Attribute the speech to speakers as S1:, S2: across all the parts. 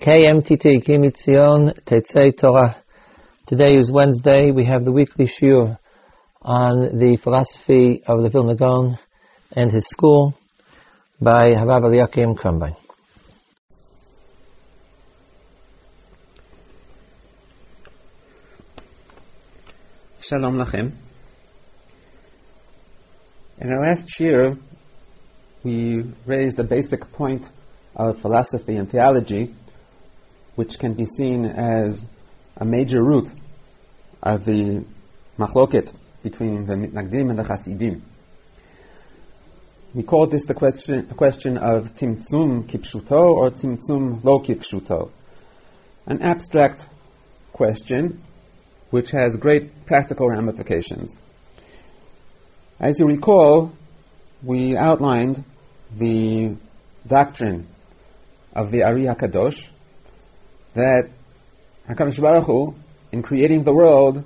S1: KMTT, Ki MiTzion Tetzei Torah. Today is Wednesday. We have the weekly shiur on the philosophy of the Vilna Gaon and his school by Harav Eliakim Krumbein.
S2: Shalom Lachem. In our last shiur, we raised a basic point of philosophy and theology, which can be seen as a major root of the machloket between the Mitnagdim and the Hasidim. We call this the question, the question of Tzimtzum Kipshuto or Tzimtzum Lo Kipshuto, an abstract question which has great practical ramifications. As you recall, we outlined the doctrine of the Ari HaKadosh that HaKadosh Baruch Hu, in creating the world,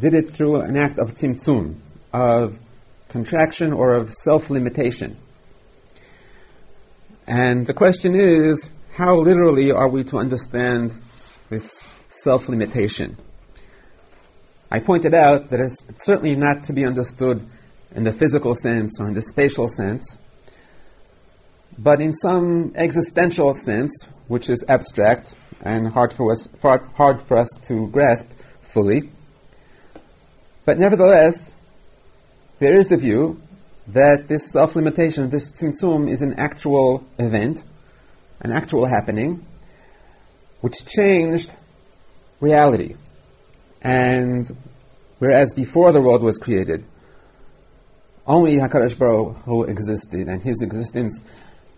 S2: did it through an act of tzimtzum, of contraction or of self-limitation. And the question is, how literally are we to understand this self-limitation? I pointed out that it's certainly not to be understood in the physical sense or in the spatial sense, but in some existential sense, which is abstract and hard for us, hard for us to grasp fully. But nevertheless, there is the view that this self-limitation, this tzimtzum, is an actual event, an actual happening, which changed reality. And whereas before the world was created, only Hakadosh Baruch Hu existed, and His existence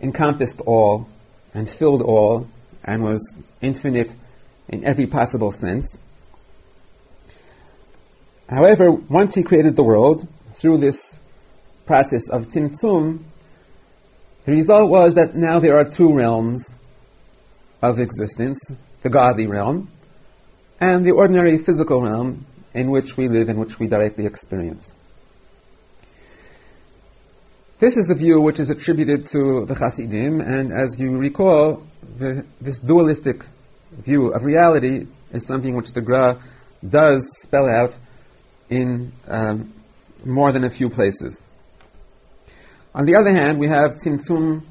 S2: encompassed all and filled all and was infinite in every possible sense. However, once He created the world through this process of tzimtzum, the result was that now there are two realms of existence the godly realm and the ordinary physical realm in which we live, and which we directly experience. This is the view which is attributed to the Hasidim, and as you recall, the, this dualistic view of reality is something which the Gra does spell out in um, more than a few places. On the other hand, we have Tzimtzum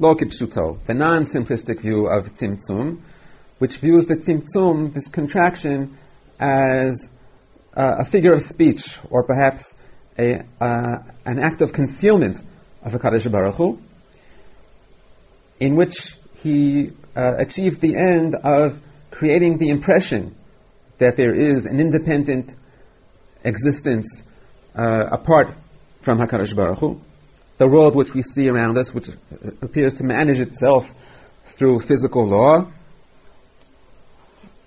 S2: Lo Kipshuto, the non-simplistic view of Tzimtzum, which views the Tzimtzum, this contraction, as uh, a figure of speech, or perhaps a, uh, an act of concealment of Hakadosh Baruch Hu, in which he uh, achieved the end of creating the impression that there is an independent existence uh, apart from Hakadosh Baruch Hu, the world which we see around us, which appears to manage itself through physical law,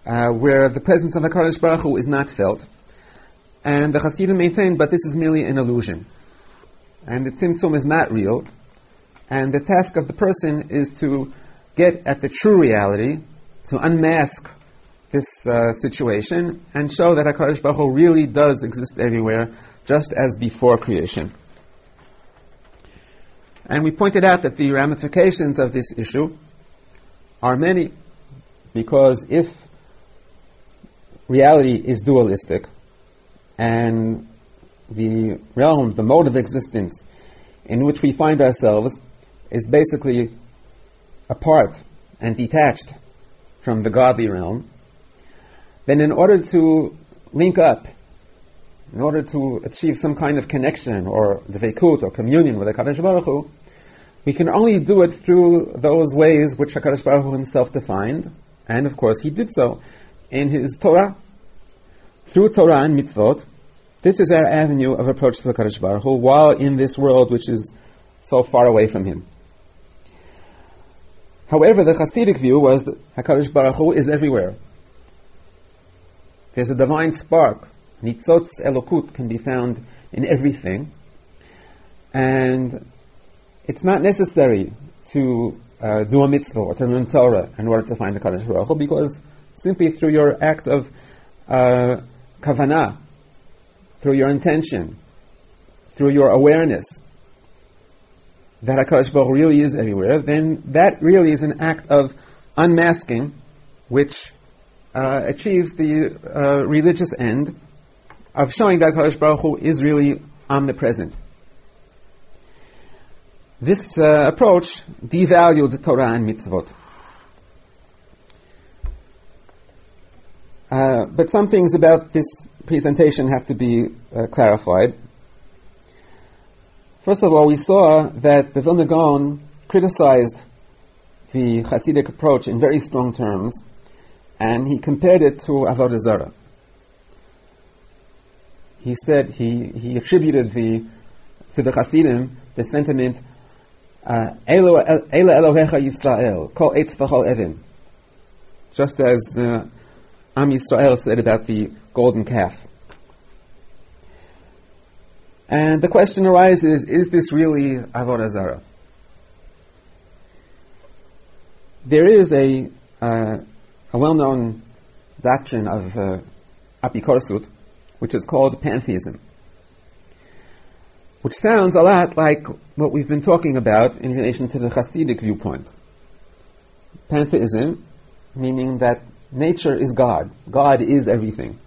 S2: uh, where the presence of Hakadosh Baruch Hu is not felt. And the Hasidim maintain, but this is merely an illusion. And the Tzimtzum is not real. And the task of the person is to get at the true reality, to unmask this uh, situation, and show that HaKadosh Baruch Hu really does exist everywhere, just as before creation. And we pointed out that the ramifications of this issue are many, because if reality is dualistic, and the realm, the mode of existence in which we find ourselves is basically apart and detached from the godly realm, then in order to link up, in order to achieve some kind of connection or deveikut or communion with the Kadosh Baruch Hu, we can only do it through those ways which HaKadosh Baruch Hu himself defined, and of course he did so in his Torah, through Torah and mitzvot, this is our avenue of approach to the HaKadosh Baruch Hu while in this world which is so far away from Him. However, the Hasidic view was that HaKadosh Baruch Hu is everywhere. There's a divine spark. Nitzotz Elokut can be found in everything. And it's not necessary to uh, do a mitzvah or to learn Torah in order to find the Kadosh Baruch Hu because simply through your act of uh, kavanah, through your intention, through your awareness that HaKadosh Baruch really is everywhere, then that really is an act of unmasking which uh, achieves the uh, religious end of showing that Hakadosh Baruch Hu is really omnipresent. This uh, approach devalued Torah and mitzvot. Uh, but some things about this presentation have to be uh, clarified. First of all, we saw that the Vilna Gaon criticized the Hasidic approach in very strong terms, and he compared it to Avodah Zarah. He said he, he attributed the to the Hasidim the sentiment uh, Ela Elohecha Yisrael, Kol Eitz Evin. Just as uh, Am Yisrael said about the golden calf. And the question arises, is this really Avodah Zarah? There is a, uh, a well-known doctrine of uh, Apikorsut, which is called pantheism which sounds a lot like what we've been talking about in relation to the Hasidic viewpoint. Pantheism, meaning that nature is God. God is everything.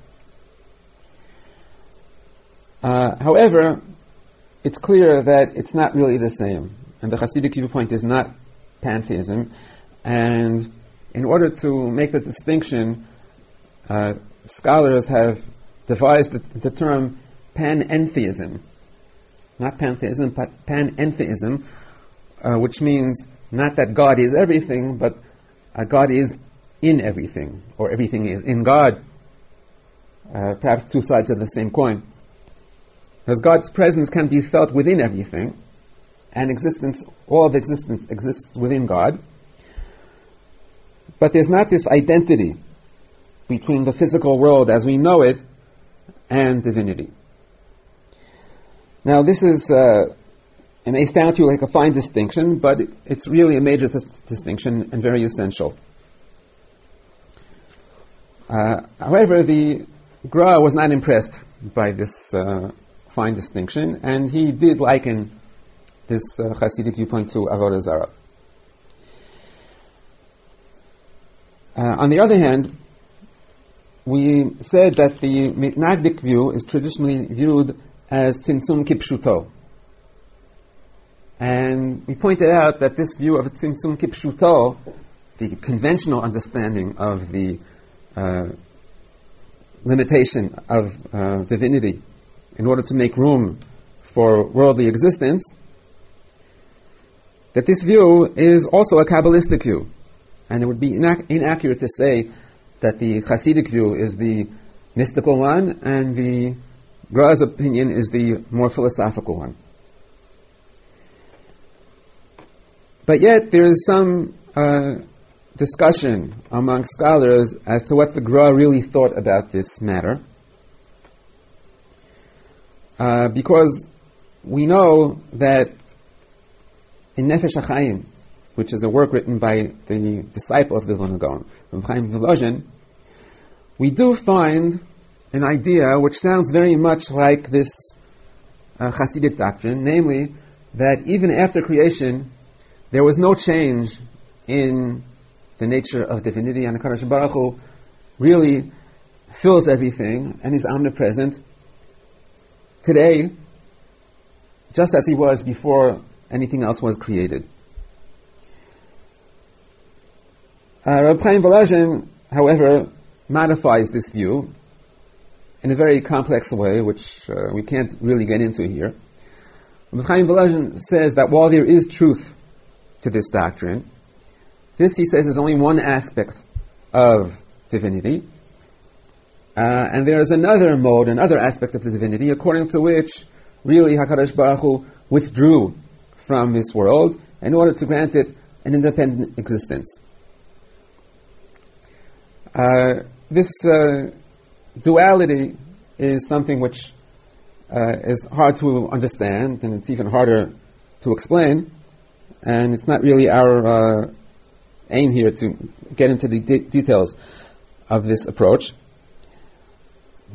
S2: Uh, however, it's clear that it's not really the same. And the Hasidic viewpoint is not pantheism. And in order to make the distinction, uh, scholars have devised the, the term panentheism not pantheism, but panentheism, uh, which means not that God is everything, but uh, God is in everything, or everything is in God. Uh, perhaps two sides of the same coin. Because God's presence can be felt within everything, and existence, all of existence exists within God. But there's not this identity between the physical world as we know it and divinity. Now, this is, uh, it may sound to you like a fine distinction, but it's really a major th- distinction and very essential. Uh, however, the Gra was not impressed by this uh, fine distinction, and he did liken this uh, Hasidic viewpoint to Avodah Zarah. Uh, on the other hand, we said that the Mitnagdic view is traditionally viewed as Tzimtzum Kipshuto. And we pointed out that this view of Tzimtzum Kipshuto, the conventional understanding of the uh, limitation of uh, divinity in order to make room for worldly existence, that this view is also a Kabbalistic view. And it would be inac- inaccurate to say that the Hasidic view is the mystical one and the Gra's opinion is the more philosophical one. But yet there is some uh, discussion among scholars as to what the Gra really thought about this matter. Uh, because we know that in Nefesh HaChaim, which is a work written by the disciple of the Vilna Gaon, Chaim Volozhin, we do find an idea which sounds very much like this uh, Hasidic doctrine, namely that even after creation, there was no change in the nature of divinity, and Hakadosh Baruch Hu really fills everything and is omnipresent today, just as he was before anything else was created. Uh, Reb Chaim Volozhin, however, modifies this view in a very complex way, which uh, we can't really get into here. Chaim Volozhin says that while there is truth to this doctrine, this, he says, is only one aspect of divinity. Uh, and there is another mode, another aspect of the divinity, according to which really HaKadosh Baruch Hu withdrew from this world in order to grant it an independent existence. Uh, this uh, duality is something which uh, is hard to understand, and it's even harder to explain. And it's not really our uh, aim here to get into the de- details of this approach.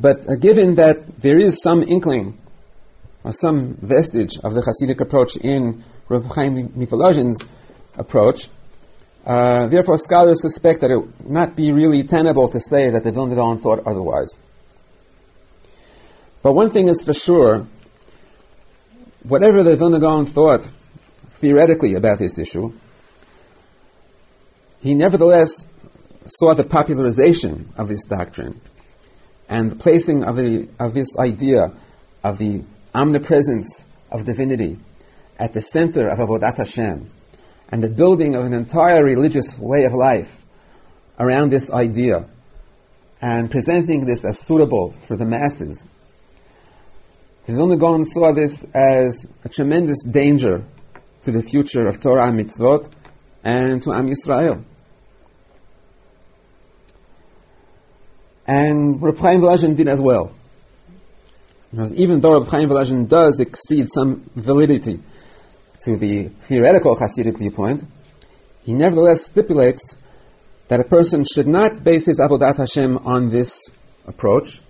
S2: But uh, given that there is some inkling or some vestige of the Hasidic approach in Rav Chaim Mivolozhin's approach, Uh, therefore, scholars suspect that it would not be really tenable to say that the Vilna Gaon thought otherwise. But one thing is for sure, whatever the Vilna Gaon thought theoretically about this issue, he nevertheless saw the popularization of this doctrine and the placing of, the, of this idea of the omnipresence of divinity at the center of Avodat Hashem and the building of an entire religious way of life around this idea and presenting this as suitable for the masses. The Vilna Gaon saw this as a tremendous danger to the future of Torah and mitzvot and to Am Yisrael. And Reb Chaim Volozhin did as well. Because even though Reb Chaim Volozhin does exceed some validity to the theoretical Hasidic viewpoint, he nevertheless stipulates that a person should not base his Avodat Hashem on this approach,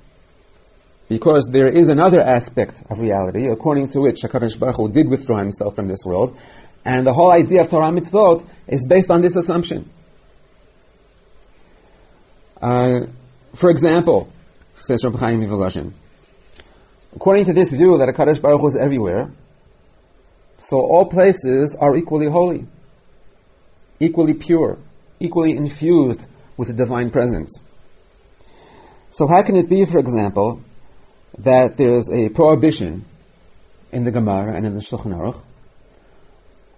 S2: because there is another aspect of reality, according to which HaKadosh Baruch Hu did withdraw himself from this world, and the whole idea of Torah mitzvot is based on this assumption. Uh, for example, says Rabbi Chaim Volozhin, according to this view that HaKadosh Baruch Hu is everywhere, so all places are equally holy, equally pure, equally infused with the divine presence. So how can it be, for example, that there's a prohibition in the Gemara and in the Shulchan Aruch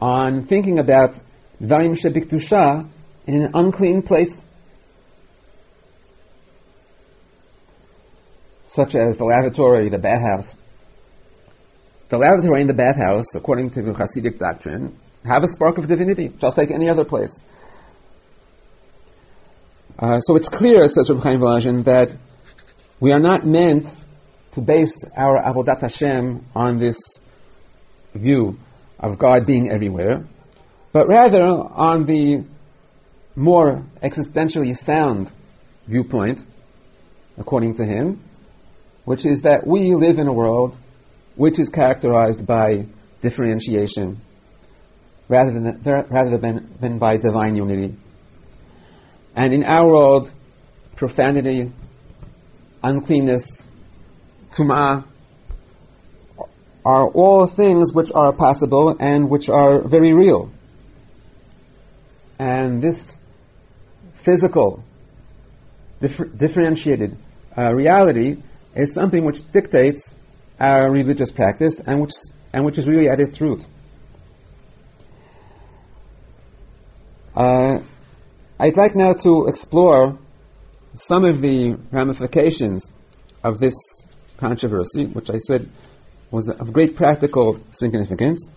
S2: on thinking about Dvarim Shebikdusha in an unclean place, such as the lavatory, the bathhouse. The lavatory and the bathhouse, according to the Hasidic doctrine, have a spark of divinity, just like any other place. Uh, so it's clear, says Rabbi Chaim Volozhin, that we are not meant to base our Avodat Hashem on this view of God being everywhere, but rather on the more existentially sound viewpoint, according to him, which is that we live in a world which is characterized by differentiation rather than, rather than, than by divine unity. And in our world, profanity, uncleanness, tum'ah, are all things which are possible and which are very real. And this physical, differ- differentiated uh, reality is something which dictates our religious practice and which, and which is really at its root. Uh, I'd like now to explore some of the ramifications of this controversy, which I said was of great practical significance,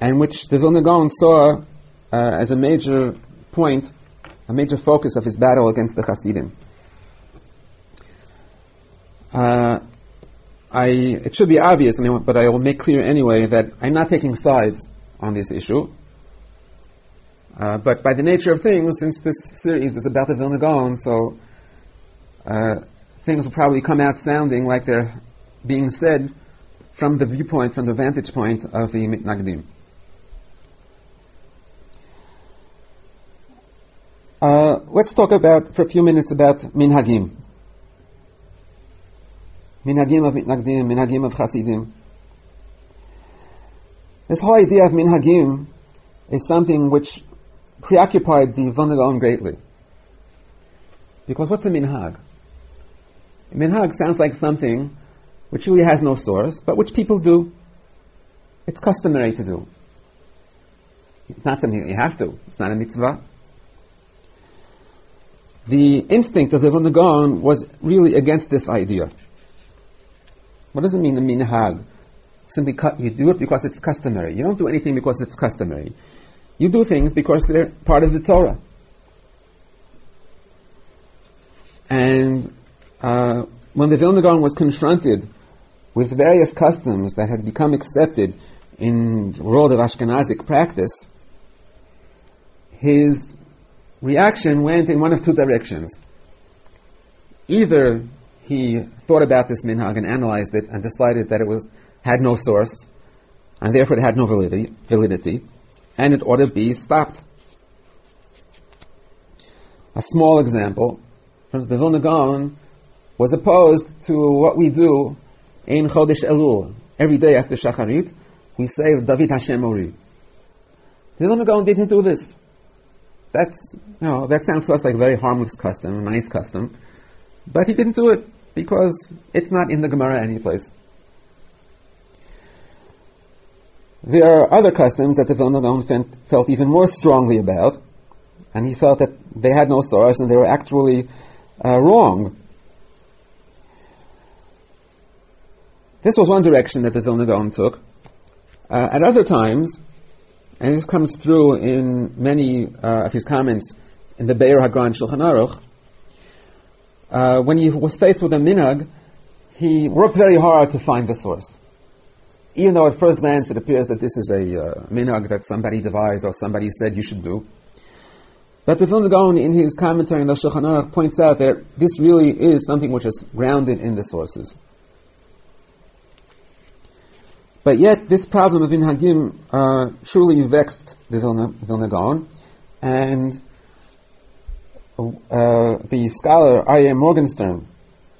S2: and which the Vilna Gaon saw uh, as a major point, a major focus of his battle against the Hasidim. Uh, I, it should be obvious, but I will make clear anyway that I'm not taking sides on this issue. Uh, but by the nature of things, since this series is about the Vilna Gaon, so uh, things will probably come out sounding like they're being said from the viewpoint, from the vantage point of the Mitnagdim. Uh, let's talk about, for a few minutes, about Minhagim. Minhagim of Mitnagdim, Minhagim of Chasidim. This whole idea of Minhagim is something which preoccupied the Vilna greatly. Because what's a minhag? A Minhag sounds like something which really has no source, but which people do. It's customary to do. It's not something you have to. It's not a mitzvah. The instinct of the Vilna was really against this idea. What does it mean, a minhag? Simply cut, you do it because it's customary. You don't do anything because it's customary. You do things because they're part of the Torah. And uh, when the Vilna Gaon was confronted with various customs that had become accepted in the world of Ashkenazic practice, his reaction went in one of two directions. Either he thought about this minhag and analyzed it and decided that it was had no source, and therefore it had no validity, validity and it ought to be stopped. a small example, the Vilna Gaon, was opposed to what we do in Chodesh Elul. Every day after Shacharit, we say David Hashem Ori. The Vilna Gaon didn't do this. That's, you know, that sounds to us like a very harmless custom, a nice custom. But he didn't do it because it's not in the Gemara anyplace. There are other customs that the Vilna Gaon felt even more strongly about, and he felt that they had no source and they were actually uh, wrong. This was one direction that the Vilna Gaon took. Uh, at other times, and this comes through in many uh, of his comments in the Be'er Hagran Shulchan Aruch, uh, when he was faced with a minhag, he worked very hard to find the source. Even though at first glance it appears that this is a uh, minhag that somebody devised or somebody said you should do, but the Vilna Gaon in his commentary on the Shulchan Aruch points out that this really is something which is grounded in the sources. But yet, this problem of Minhagim uh, truly vexed the Vilna, Vilna Gaon, and uh, the scholar Aryeh Morgenstern,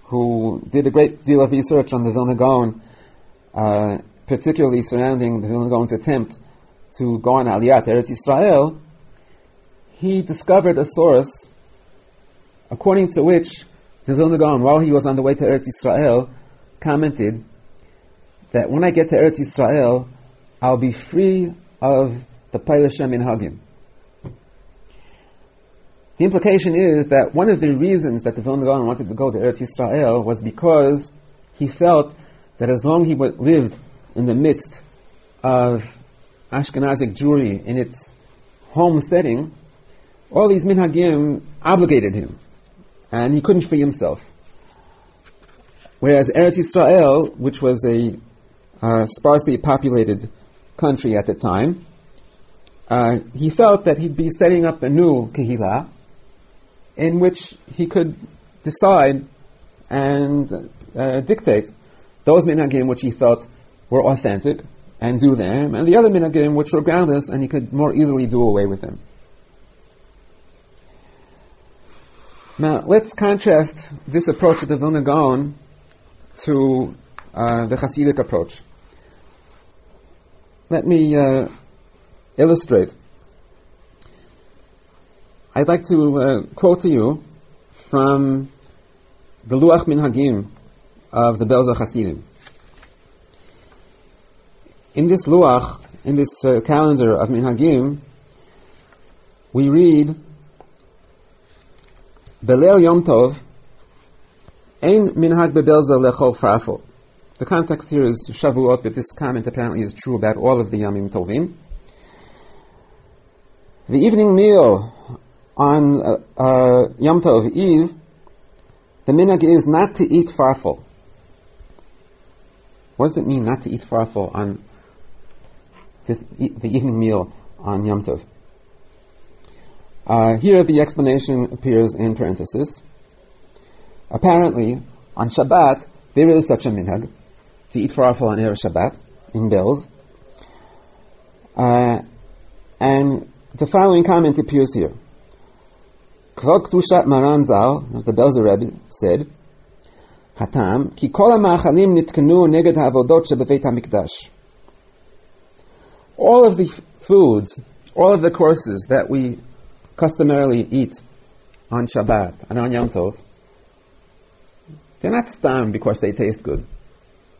S2: who did a great deal of research on the Vilna Gaon, uh, particularly surrounding the Vilna Gaon's attempt to go on Aliyat Eretz Yisrael, he discovered a source according to which the Vilna Gaon, while he was on the way to Eretz Yisrael, commented that when I get to Eretz Yisrael, I'll be free of the Poilishe minhagim. The implication is that one of the reasons that the Vilna Gaon wanted to go to Eretz Yisrael was because he felt that as long he lived in the midst of Ashkenazic Jewry in its home setting, all these minhagim obligated him, and he couldn't free himself. Whereas Eretz Yisrael, which was a uh, sparsely populated country at the time, uh, he felt that he'd be setting up a new kehillah, in which he could decide and uh, dictate those minhagim which he felt were authentic and do them, and the other minhagim which were groundless and he could more easily do away with them. Now, let's contrast this approach of the Vilna Gaon to uh, the Hasidic approach. Let me uh, illustrate I'd like to uh, quote to you from the Luach Minhagim of the Belzer Hasidim. In this Luach, in this uh, calendar of Minhagim, we read Belel Yom Tov Ein Minhag Bebelza Lechol Farfel. The context here is Shavuot, but this comment apparently is true about all of the Yamim Tovim. The evening meal on uh, uh, Yom Tov Eve, the minhag is not to eat farfel. What does it mean not to eat farfel on this, e- the evening meal on Yom Tov? Uh, here the explanation appears in parenthesis. Apparently, on Shabbat, there is such a minhag to eat farfel on Erev Shabbat in Belz. Uh, and the following comment appears here. Kol Ktushat as the Belzer Rebbe said, Hatam, ki kol ha'ma'achalim nitkanu neged ha'avodot shebeveit ha'mikdash. All of the foods, all of the courses that we customarily eat on Shabbat and on Yom Tov, they're not stam because they taste good.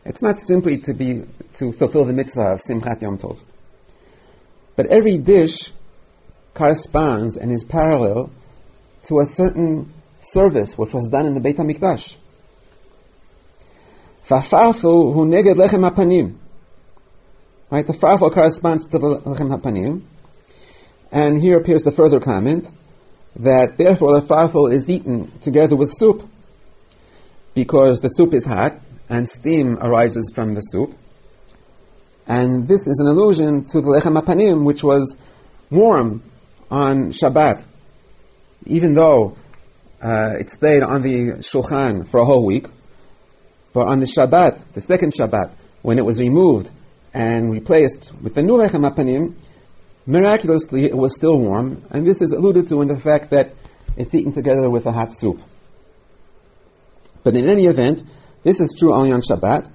S2: It's not simply to be to fulfill the mitzvah of Simchat Yom Tov. But every dish corresponds and is parallel to a certain service which was done in the Beit HaMikdash. Hu neged lechem hapanim. Right, the farfel corresponds to the lechem hapanim. And here appears the further comment that therefore the farfel is eaten together with soup because the soup is hot and steam arises from the soup. And this is an allusion to the lechem hapanim which was warm on Shabbat even though uh, it stayed on the shulchan for a whole week, but on the Shabbat, the second Shabbat, when it was removed and replaced with the new lechem hapanim, miraculously it was still warm, and this is alluded to in the fact that it's eaten together with a hot soup. But in any event, this is true only on Shabbat,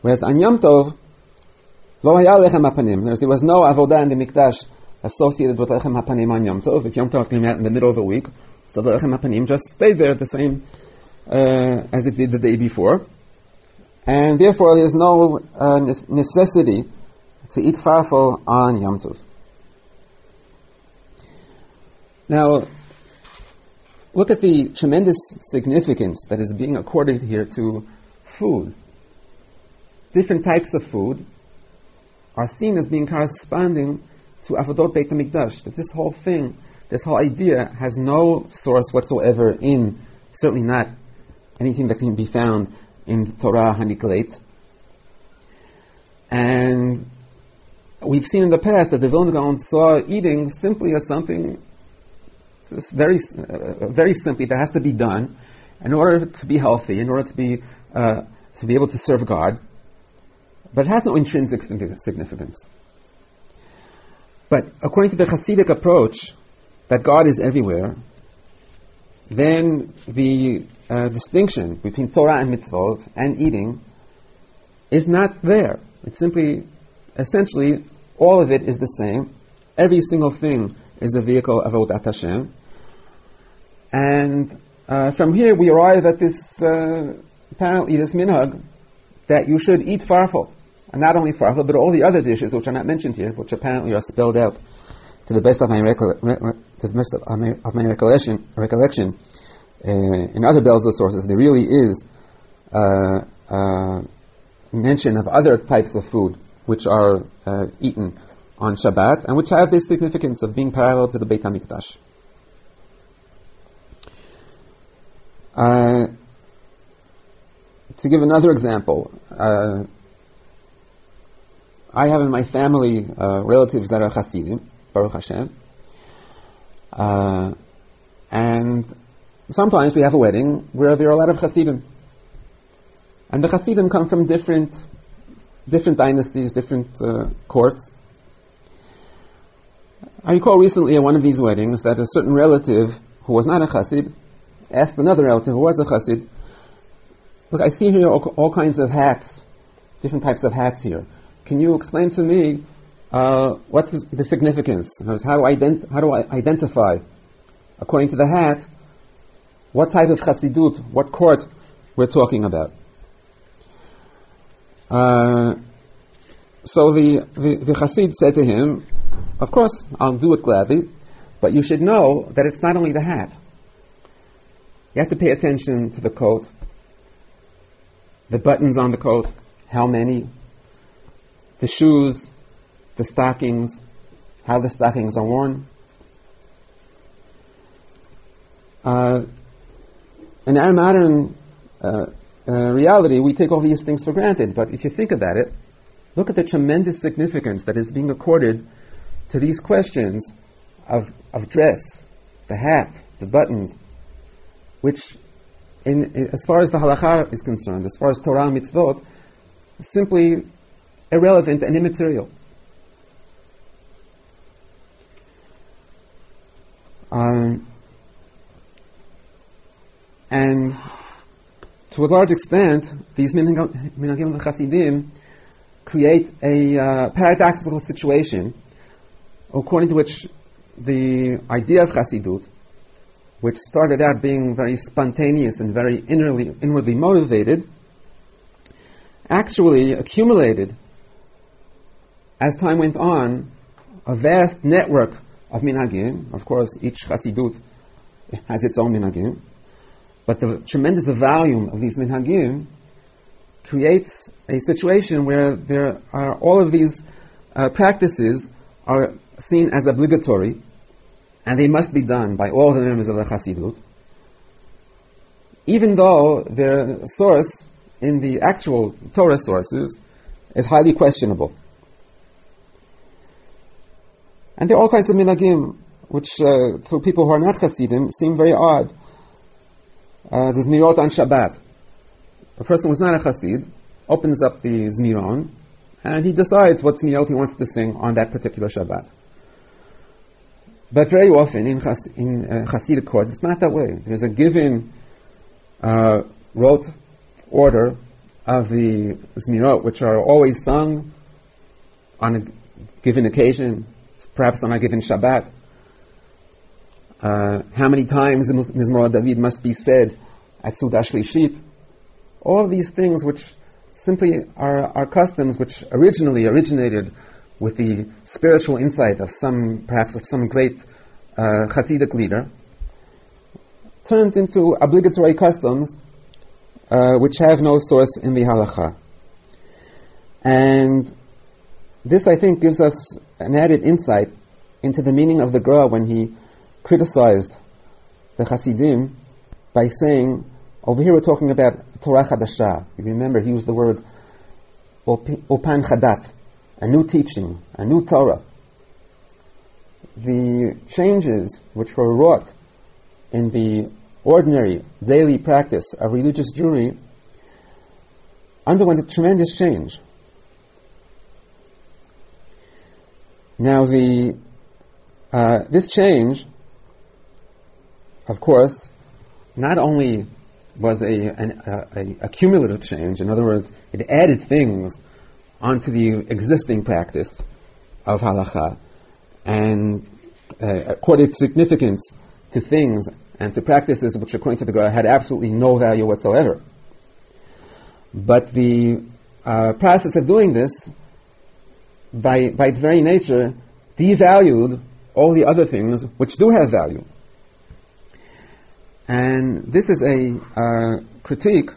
S2: whereas on Yom Tov, lo lechem hapanim. There was no avodah in the mikdash associated with lechem hapanim on Yom Tov. If Yom Tov came out in the middle of the week, so the lechem hapanim just stayed there the same uh, as it did the day before. And therefore there's no uh, necessity to eat farfel on Yom Tov. Now, look at the tremendous significance that is being accorded here to food. Different types of food are seen as being corresponding to Avodot Beit HaMikdash. That this whole thing, this whole idea has no source whatsoever in, certainly not anything that can be found in the Torah HaNiglet. And we've seen in the past that the Vilna Gaon saw eating simply as something very, uh, very simply that has to be done in order to be healthy, in order to be uh, to be able to serve God. But it has no intrinsic significance. But according to the Hasidic approach, that God is everywhere, then the uh, distinction between Torah and mitzvot and eating is not there. It's simply, essentially, all of it is the same. Every single thing is a vehicle of Avodat Hashem. And uh, from here we arrive at this, uh, apparently this minhag, that you should eat farfel. And not only farfel, but all the other dishes which are not mentioned here, which apparently are spelled out to the best of my, to the best of my, of my recollection, recollection uh, in other Belzer sources, there really is uh, uh, mention of other types of food which are uh, eaten on Shabbat and which have this significance of being parallel to the Beit HaMikdash. Uh, to give another example, uh, I have in my family relatives that are Hasidim, Baruch Hashem, and sometimes we have a wedding where there are a lot of Hasidim. And the Hasidim come from different, different dynasties, different uh, courts. I recall recently at one of these weddings that a certain relative who was not a Hasid asked another relative who was a Hasid, Look, I see here all, all kinds of hats, different types of hats here. Can you explain to me uh, what's the significance? How do, I ident- how do I identify, according to the hat, what type of chassidut, what court we're talking about. Uh, so the, the, the chassid said to him, of course, I'll do it gladly, but you should know that it's not only the hat. You have to pay attention to the coat, the buttons on the coat, how many, the shoes, the stockings, how the stockings are worn. Uh, in our modern uh, uh, reality, we take all these things for granted. But if you think about it, look at the tremendous significance that is being accorded to these questions of, of dress, the hat, the buttons, which, in, in, as far as the halacha is concerned, as far as Torah mitzvot, simply irrelevant and immaterial. Um, and to a large extent, these minhagim Chasidim create a uh, paradoxical situation according to which the idea of Chasidut, which started out being very spontaneous and very innerly, inwardly motivated, actually accumulated, as time went on, a vast network of minhagim. Of course, each Chasidut has its own minhagim. But the tremendous volume of these minhagim creates a situation where there are all of these uh, practices are seen as obligatory, and they must be done by all the members of the Hasidut, even though their source in the actual Torah sources is highly questionable. And there are all kinds of minhagim which uh, to people who are not Hasidim seem very odd uh, the Zmirot on Shabbat. A person who's not a Chassid opens up the Zmiron and he decides what Zmirot he wants to sing on that particular Shabbat. But very often in, Chas- in uh, Hasidic court, it's not that way. There's a given uh, rote order of the Zmirot, which are always sung on a given occasion, perhaps on a given Shabbat. Uh, how many times Mizmor David must be said at Seudah Shlishit. All these things which simply are, are customs which originally originated with the spiritual insight of some, perhaps of some great uh, Hasidic leader, turned into obligatory customs uh, which have no source in the halacha. And this, I think, gives us an added insight into the meaning of the Gra when he criticized the Hasidim by saying, over here we're talking about Torah Chadasha. You remember, he used the word Opan Chadat, a new teaching, a new Torah. The changes which were wrought in the ordinary daily practice of religious Jewry underwent a tremendous change. Now, the uh, this change, of course, not only was a, an, a, a, cumulative change. In other words, it added things onto the existing practice of halacha and uh, accorded significance to things and to practices which, according to the Gemara, had absolutely no value whatsoever. But the uh, process of doing this, by, by its very nature, devalued all the other things which do have value. And this is a uh, critique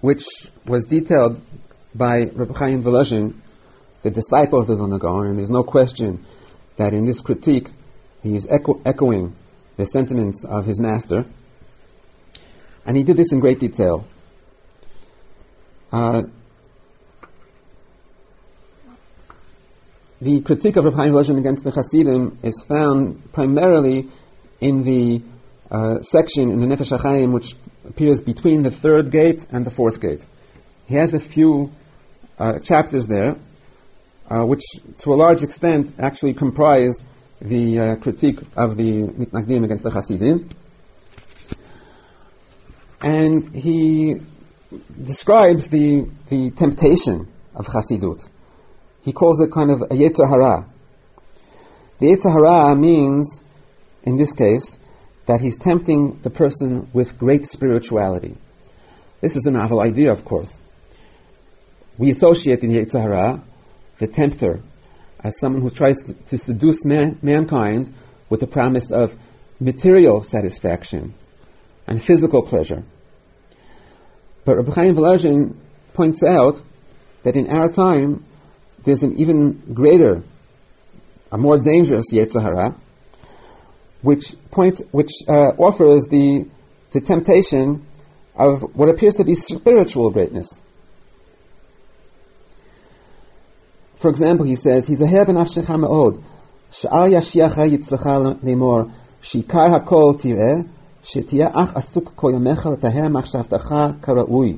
S2: which was detailed by Rabbi Chaim Volozhin, the disciple of the Vilna and there's no question that in this critique he is echo- echoing the sentiments of his master. And he did this in great detail. Uh, the critique of Rav Chaim Volozhin against the Hasidim is found primarily in the uh, section in the Nefesh HaChaim which appears between the third gate and the fourth gate. He has a few uh, chapters there, uh, which to a large extent actually comprise the uh, critique of the Mitnagdim against the Hasidim. And he describes the, the temptation of Hasidut. He calls it kind of a Yetzer Hara. The Yetzer Hara means, in this case, that he's tempting the person with great spirituality. This is a novel idea, of course. We associate in Yetzer Hara the tempter as someone who tries to, to seduce man, mankind with the promise of material satisfaction and physical pleasure. But Rabbi Chaim Volozhin points out that in our time, there's an even greater, a more dangerous Yetzer Hara, which points, which uh, offers the the temptation of what appears to be spiritual greatness. For example, he says, "He's a heaven afshecha me'od, sha'al yashiacha yitzracha nemor, shikar hakol tireh, שתהיה אך עסוק כל ימיך לטהר מחשבתך כראוי,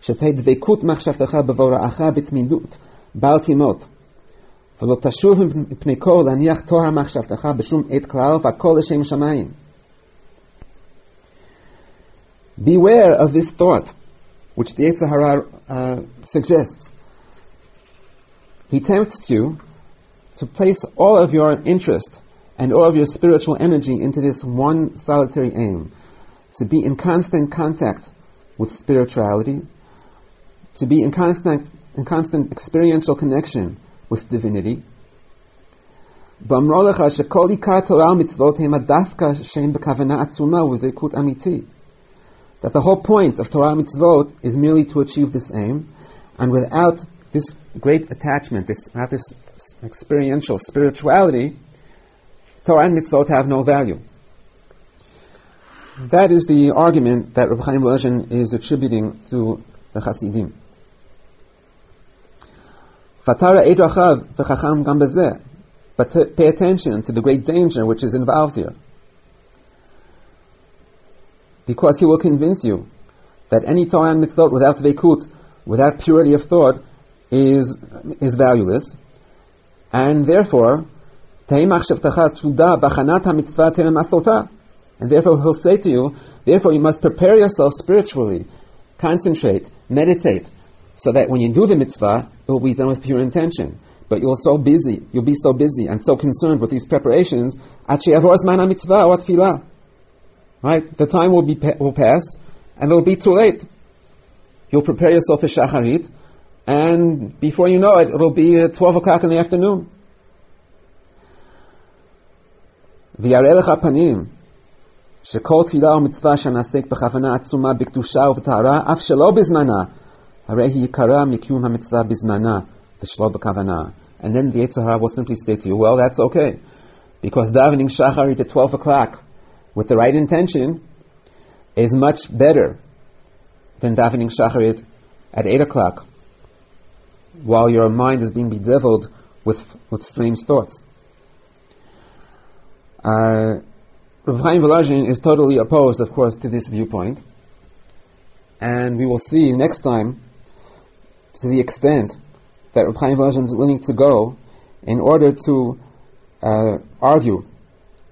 S2: שתהיה דבקות מחשבתך בבוא רעך בתמידות, בלתי ולא תשוב מפני כל להניח תואר מחשבתך בשום עת כלל, והכל לשם שמיים. Beware of this thought, which the Yetzer Hara uh, suggests. He tempts you to place all of your interest and all of your spiritual energy into this one solitary aim to be in constant contact with spirituality, to be in constant in constant experiential connection with divinity. That the whole point of Torah mitzvot is merely to achieve this aim, and without this great attachment, this, without this experiential spirituality, Torah and mitzvot have no value. That is the argument that Rabbi Chaim Volozhin is attributing to the Hasidim. Fatara Eidrachav v'chacham gam bezeh. But to pay attention to the great danger which is involved here. Because he will convince you that any Torah mitzvot without veikut, without purity of thought, is, is valueless. And therefore, And therefore he'll say to you, therefore you must prepare yourself spiritually, concentrate, meditate, so that when you do the mitzvah, it will be done with pure intention. But you're so busy, you'll be so busy and so concerned with these preparations, right? The time will be will pass, and it will be too late. You'll prepare yourself for shacharit, and before you know it, it'll be 12 o'clock in the afternoon. שכל תפילה ומצווה שנעסק בכוונה עצומה בקדושה ובטהרה, אף שלא בזמנה, and then the Yetzer Hara will simply say to you, well, that's okay. Because davening Shacharit at 12 o'clock with the right intention is much better than davening Shacharit at 8 o'clock while your mind is being bedeviled with, with strange thoughts. Uh, Rav Chaim is totally opposed, of course, to this viewpoint. And we will see next time to the extent that Rav Chaim Volozhin is willing to go in order to uh, argue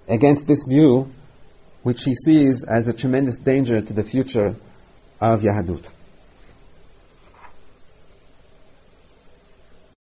S2: against this view, which he sees as a tremendous danger to the future of Yahadut.